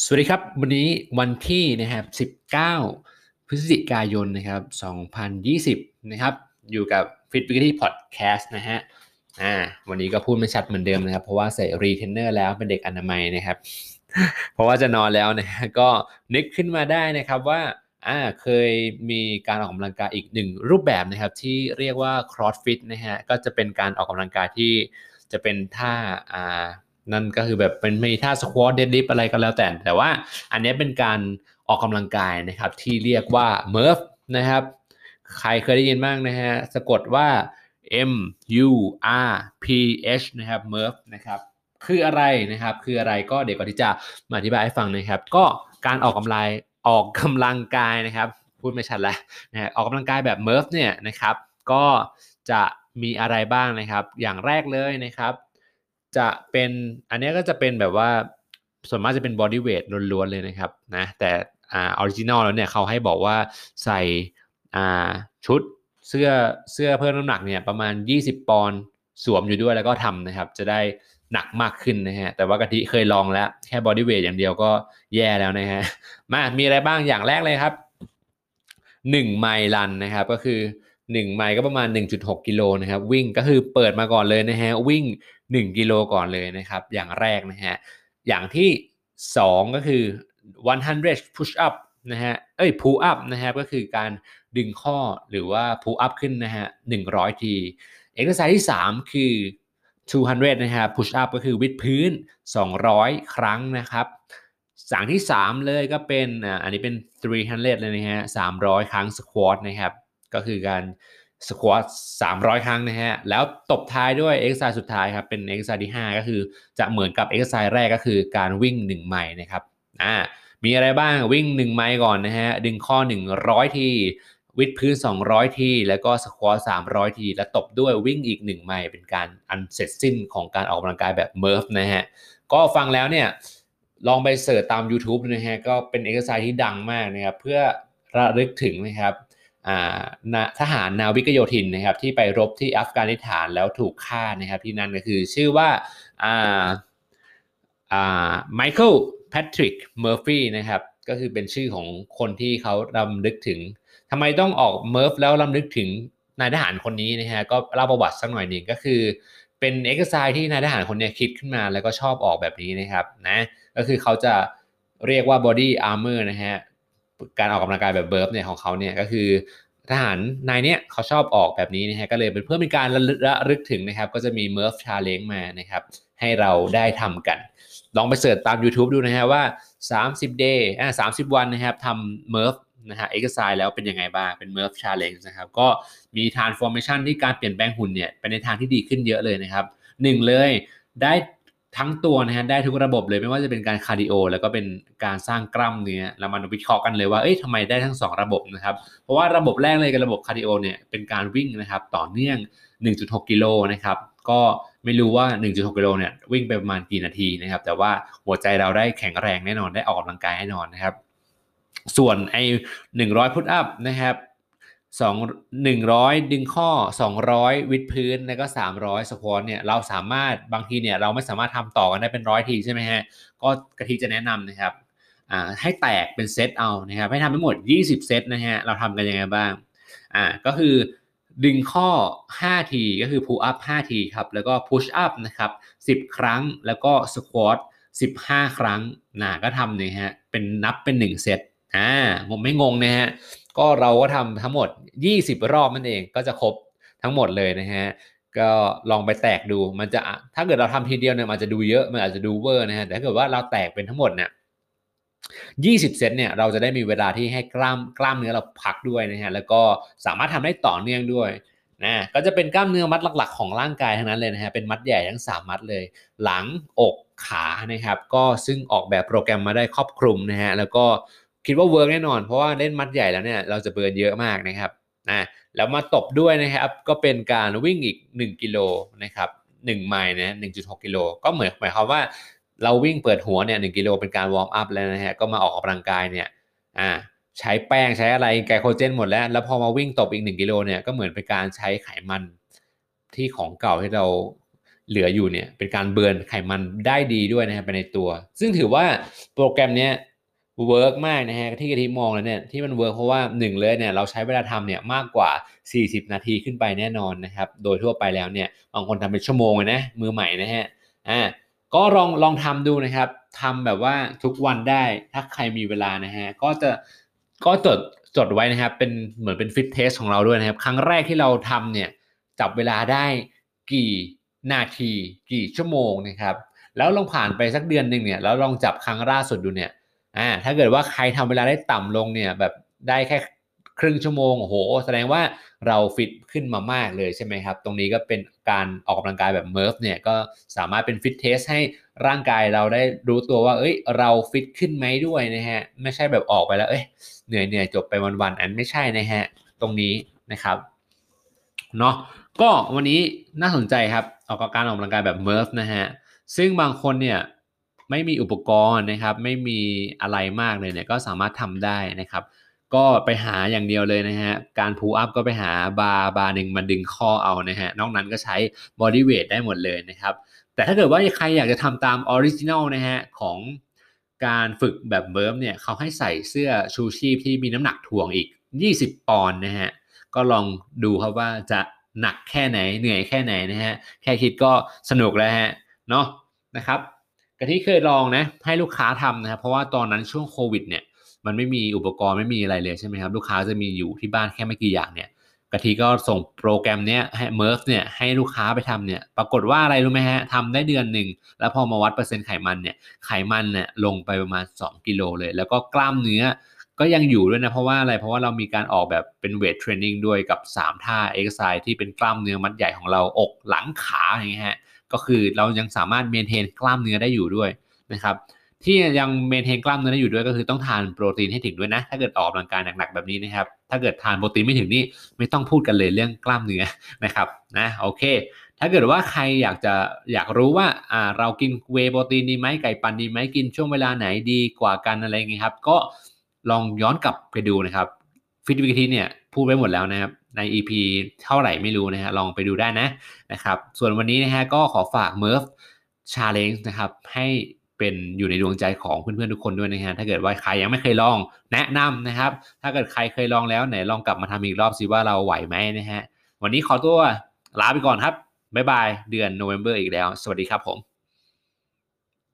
สวัสดีครับ วันนี้วันที่นะครับ 19 พฤศจิกายนนะครับ 2020 นะครับ อยู่กับ Fit w e e k l y Podcast นะฮะอ่าวันนี้ก็พูดไม่ชัดเหมือนเดิมนะครับ เพราะว่าใส่รีเทนเนอร์แล้วเป็นเด็กอนามัยนะครับ เพราะว่าจะนอนแล้วนะฮะก็นึกขึ้นมาได้นะครับว่าอ่าเคยมีการออกกำลังกายอีกหนึ่งรูปแบบนะครับ ที่เรียกว่า CrossFit นะฮะก็จะเป็นการออกกำลังกายที่จะเป็นท่าอ่า นั่นก็คือแบบเป็นมีท่าสควอตเดดลิฟอะไรก็แล้วแต่ แต่ว่าอันนี้เป็นการออกกำลังกายนะครับ ที่เรียกว่า MURF นะครับ ใครเคยได้ยินบ้างนะฮะ สะกดว่า M U R P H นะครับ MURF นะครับ คืออะไรนะครับ คืออะไรก็เดี๋ยวก่อนที่จะมาอธิบายให้ฟังนะครับ ก็การออกกำลังออกกำลังกายนะครับ พูดไม่ชัดแล้วนะออกกำลังกายแบบ MURF เนี่ยนะครับ ก็จะมีอะไรบ้างนะครับ อย่างแรกเลยนะครับ จะเป็นอันนี้ก็จะเป็นแบบว่าส่วนมากจะเป็น bodyweight ล้วนๆเลยนะครับนะแต่อ่า original แล้วเนี่ยเขาให้บอกว่าใส่อ่าชุดเสื้อเสื้อเพิ่มน้ำหนักเนี่ยประมาณ 20 ปอนด์สวมอยู่ด้วยแล้วก็ทำนะครับ จะได้หนักมากขึ้นนะฮะแต่ว่ากะทิเคยลองแล้ว แค่ bodyweight อย่างเดียวก็แย่แล้วนะฮะมามีอะไรบ้างอย่างแรกเลยครับ1ไมล์รันนะครับก็คือ 1ไมล์ก็ประมาณ 1.6 กิโลนะครับ วิ่งก็คือเปิดมาก่อนเลยนะฮะวิ่ง 1 กิโลก่อนเลยนะครับ อย่างแรกนะฮะอย่างที่ 2 ก็คือ 100 push up นะฮะเอ้ย pull up นะครับก็คือการดึงข้อหรือว่า pull up ขึ้นนะฮะ100 ทีเอ็กสารที่ 3 คือ 200 นะฮะ push up ก็คือวิดพื้น 200 ครั้งนะครับอย่างที่ 3 เลยก็เป็นอ่าอันนี้เป็น 300 เลยนะฮะ300 ครั้ง squat นะครับ ก็คือการ squat 300 ครั้งนะฮะ แล้วตบท้ายด้วยเอ็กซ์ไซส์สุดท้ายครับ เป็นเอ็กซ์ไซส์ที่ 5 ก็คือจะเหมือนกับเอ็กซ์ไซส์แรกก็คือการวิ่ง 1 ไมล์นะครับ อ่า มีอะไรบ้างวิ่ง 1 ไมล์ก่อนนะฮะ ดึงข้อ 100 ที วิดพื้น 200 ที แล้วก็ squat 300 ที แล้วตบด้วยวิ่งอีก 1 ไมล์เป็นการอันเสร็จสิ้นของการออกกำลังกายแบบ Murph นะฮะ ก็ฟังแล้วเนี่ย ลองไป search ตาม YouTube นะฮะ ก็เป็นเอ็กซ์ไซส์ที่ดังมากนะครับ เพื่อระลึกถึงนะครับ ทหารนาวิกโยธินนะครับที่ไปรบที่อัฟกานิสถานแล้วถูกฆ่านะครับที่นั่นก็คือชื่อว่า Michael Patrick Murphy นะครับก็คือเป็นชื่อของคนที่เขารำลึกถึงทำไมต้องออก Murph แล้วรำลึกถึงนายทหารคนนี้นะฮะก็เล่าประวัติสักหน่อยหนึ่งก็คือเป็นเอ็กซ์ไซส์ที่นายทหารคนนี้คิดขึ้นมาแล้วก็ชอบออกแบบนี้นะครับนะก็คือเขาจะเรียกว่า body armor นะฮะ การออกกำลังกายแบบ Murph เนี่ยของเขาเนี่ยก็คือทหารนายเนี้ยเขาชอบออกแบบนี้นะฮะก็เลยเป็นเพื่อเป็นการระลึกถึงนะครับ ก็จะมี Murph challenge มานะครับให้เราได้ทำกัน ลองไป search ตาม YouTube ดูนะฮะว่า 30 day อ่า30 วันนะครับทำ Murph นะฮะ exercise แล้วเป็นยังไงบ้าง เป็น Murph challenge นะครับ ก็มี transformation ที่การเปลี่ยนแปลงหุ่นเนี่ยไปในทางที่ดีขึ้นเยอะเลยนะครับหนึ่งเลยได้ ทั้งตัวนะฮะได้ทุกระบบเลยไม่ว่าจะเป็นการ cardio แล้วก็เป็นการสร้างกล้ามเนื้อแล้วมันวิเคราะห์กันเลยว่าเอ้ยทำไมได้ทั้ง 2 ระบบนะครับ เพราะว่าระบบแรกเลยกับระบบ cardio เนี่ยเป็นการวิ่งนะครับต่อเนื่อง 1.6 กิโลนะครับก็ไม่รู้ว่า 1.6 กิโลเนี่ยวิ่งไปประมาณกี่นาทีนะครับ แต่ว่าหัวใจเราได้แข็งแรงแน่นอนได้ออกกำลังกายแน่นอนนะครับ ส่วนไอ้100 พุทอัพนะครับ สองหนึ่งร้อยดึงข้อสองร้อยวิดพื้น แล้วก็สามร้อยสควอตเนี่ย เราสามารถ บางทีเนี่ย เราไม่สามารถทำต่อกันได้เป็นร้อยทีใช่ไหมฮะ ก็กะทิจะแนะนำนะครับ อ่า ให้แตกเป็นเซตเอา นะครับ ให้ทำทั้งหมด 20 เซตนะฮะ เราทำกันยังไงบ้าง อ่า ก็คือดึงข้อ 5 ที ก็คือ pull up 5 ทีครับ แล้วก็ push up นะครับ 10 ครั้ง แล้วก็ squat 15 ครั้งนะก็ทำเนี่ยฮะ เป็นนับเป็น 1 เซต อ่างงไม่งงนะฮะ ก็เราก็ทำทั้งหมด 20 รอบนั่นเองก็จะครบทั้งหมดเลยนะฮะก็ลองไปแตกดูมันจะถ้าเกิดเราทำทีเดียวเนี่ยมันจะดูเยอะมันอาจจะดูเวอร์นะฮะแต่ถ้าเกิดว่าเราแตกเป็นทั้งหมดเนี่ย20เซตเนี่ยเราจะได้มีเวลาที่ให้กล้ามกล้ามเนื้อเราพักด้วยนะฮะแล้วก็สามารถทำได้ต่อเนื่องด้วยนะก็จะเป็นกล้ามเนื้อมัดหลัก ๆ ของร่างกายทั้งนั้นเลยนะฮะเป็นมัดใหญ่ทั้ง3มัดเลย หลังอกขานะครับ ก็ซึ่งออกแบบโปรแกรมมาได้ครอบคลุมนะฮะแล้วก็ คิดว่า work แน่นอน เพราะว่าเล่นมัดใหญ่แล้วเนี่ยเราจะ burn เยอะมากนะครับนะแล้วมาตบด้วยนะครับก็เป็นการวิ่งอีก 1 กิโลนะครับ1ไมล์นะ1.6 กิโลก็เหมือนหมายความว่าเราวิ่งเปิดหัวเนี่ยหกิโลเป็นการ warm up แล้วนะฮะก็มาออกกำลังกายเนี่ยอ่าใช้แป้งใช้อะไร glycogen หมดแล้ว แล้วพอมาวิ่งตบอีก 1 กิโลเนี่ยก็เหมือนเป็นการใช้ไขมันที่ของเก่าที่เราเหลืออยู่เนี่ยเป็นการ burn ไขมันได้ดีด้วยนะครับไปในตัว ซึ่งถือว่าโปรแกรมเนี้ย work มากนะฮะที่กะทิมองแล้วเนี่ยที่มัน work เพราะว่าหนึ่งเลยเนี่ยเราใช้เวลาทำเนี่ยมากกว่า 40 นาทีขึ้นไปแน่นอนนะครับโดยทั่วไปแล้วเนี่ยบางคนทำเป็นชั่วโมงเลยนะมือใหม่นะฮะอ่าก็ลองลองทำดูนะครับทำแบบว่าทุกวันได้ถ้าใครมีเวลานะฮะก็จะก็จดจดไว้นะครับเป็นเหมือนเป็น fit test ของเราด้วยนะครับ ครั้งแรกที่เราทำเนี่ยจับเวลาได้กี่นาที กี่ชั่วโมงนะครับ แล้วลองผ่านไปสักเดือนหนึ่งเนี่ยแล้วลองจับครั้งล่าสุดดูเนี่ย อ่าถ้าเกิดว่าใครทำเวลาได้ต่ำลงเนี่ยแบบได้แค่ครึ่งชั่วโมงโอ้โหแสดงว่าเราฟิตขึ้นมามากเลยใช่ไหมครับ ตรงนี้ก็เป็นการออกกำลังกายแบบ Murph เนี่ยก็สามารถเป็น fit test ให้ร่างกายเราได้รู้ตัวว่า เอ้ย เราฟิตขึ้นไหมด้วยนะฮะ ไม่ใช่แบบออกไปแล้ว เอ้ยเหนื่อยเหนื่อยจบไปวันๆอันไม่ใช่นะฮะ ตรงนี้นะครับเนาะก็วันนี้น่าสนใจครับออกการออกกำลังกายแบบ Murph นะฮะซึ่งบางคนเนี่ย ไม่มีอุปกรณ์นะครับ ไม่มีอะไรมากเลยเนี่ยก็สามารถทำได้นะครับ ก็ไปหาอย่างเดียวเลยนะฮะการพูอัพก็ไปหาบาร์บาร์หนึ่งมาดึงข้อเอานะฮะนอกนั้นก็ใช้ body weight ได้หมดเลยนะครับ แต่ถ้าเกิดว่าใครอยากจะทำตาม original นะฮะของการฝึกแบบเบิร์มเนี่ยเขาให้ใส่เสื้อชูชีพที่มีน้ำหนักถ่วงอีก 20 ปอนด์นะฮะ ก็ลองดูครับว่าจะหนักแค่ไหนเหนื่อยแค่ไหนนะฮะ แค่คิดก็สนุกแล้วฮะ เนาะนะครับ กะทิเคยลองนะให้ลูกค้าทำนะครับเพราะว่าตอนนั้นช่วงโควิดเนี่ยมันไม่มีอุปกรณ์ไม่มีอะไรเลยใช่ไหมครับลูกค้าจะมีอยู่ที่บ้านแค่ไม่กี่อย่างเนี่ยกะทิก็ส่งโปรแกรมเนี้ยให้ Murph เนี่ยให้ลูกค้าไปทำเนี่ยปรากฏว่าอะไรรู้ไหมฮะทำได้เดือนหนึ่งแล้วพอมาวัดเปอร์เซ็นต์ไขมันเนี่ยไขมันเนี่ยลงไปประมาณ 2 กิโลเลย แล้วก็กล้ามเนื้อก็ยังอยู่ด้วยนะ เพราะว่าอะไรเพราะว่าเรามีการออกแบบเป็น weight training ด้วยกับ 3 ท่าเอ็กซ์ไซส์ที่เป็นกล้ามเนื้อมัดใหญ่ของเราอกหลังขาอย่างเงี้ยฮะ ก็คือเรายังสามารถ maintain กล้ามเนื้อได้อยู่ด้วยนะครับที่ยัง maintain กล้ามเนื้อได้อยู่ด้วยก็คือต้องทานโปรตีนให้ถึงด้วยนะ ถ้าเกิดออกกำลังกายหนักๆแบบนี้นะครับ ถ้าเกิดทานโปรตีนไม่ถึงนี่ไม่ต้องพูดกันเลยเรื่องกล้ามเนื้อนะครับนะโอเค ถ้าเกิดว่าใครอยากจะอยากรู้ว่าอ่าเรากินเวโปรตีนดีไหมไก่ปั่นดีไหมกินช่วงเวลาไหนดีกว่ากันอะไรเงี้ยครับ ก็ลองย้อนกลับไปดูนะครับฟิตวิกทีเนี่ยพูดไว้หมดแล้วนะครับ ใน EP เท่าไหร่ไม่รู้นะฮะลองไปดูได้นะนะครับ ส่วนวันนี้นะฮะก็ขอฝาก Murph Challenge นะครับให้เป็นอยู่ในดวงใจของเพื่อนๆทุกคนด้วยนะฮะถ้าเกิดว่าใครยังไม่เคยลองแนะนำนะครับ ถ้าเกิดใครเคยลองแล้วไหนลองกลับมาทำอีกรอบสิว่าเราไหวไหมนะฮะวันนี้ขอตัวลาไปก่อนครับบ๊ายบายเดือนโนเวม ber อีกแล้ว สวัสดีครับผม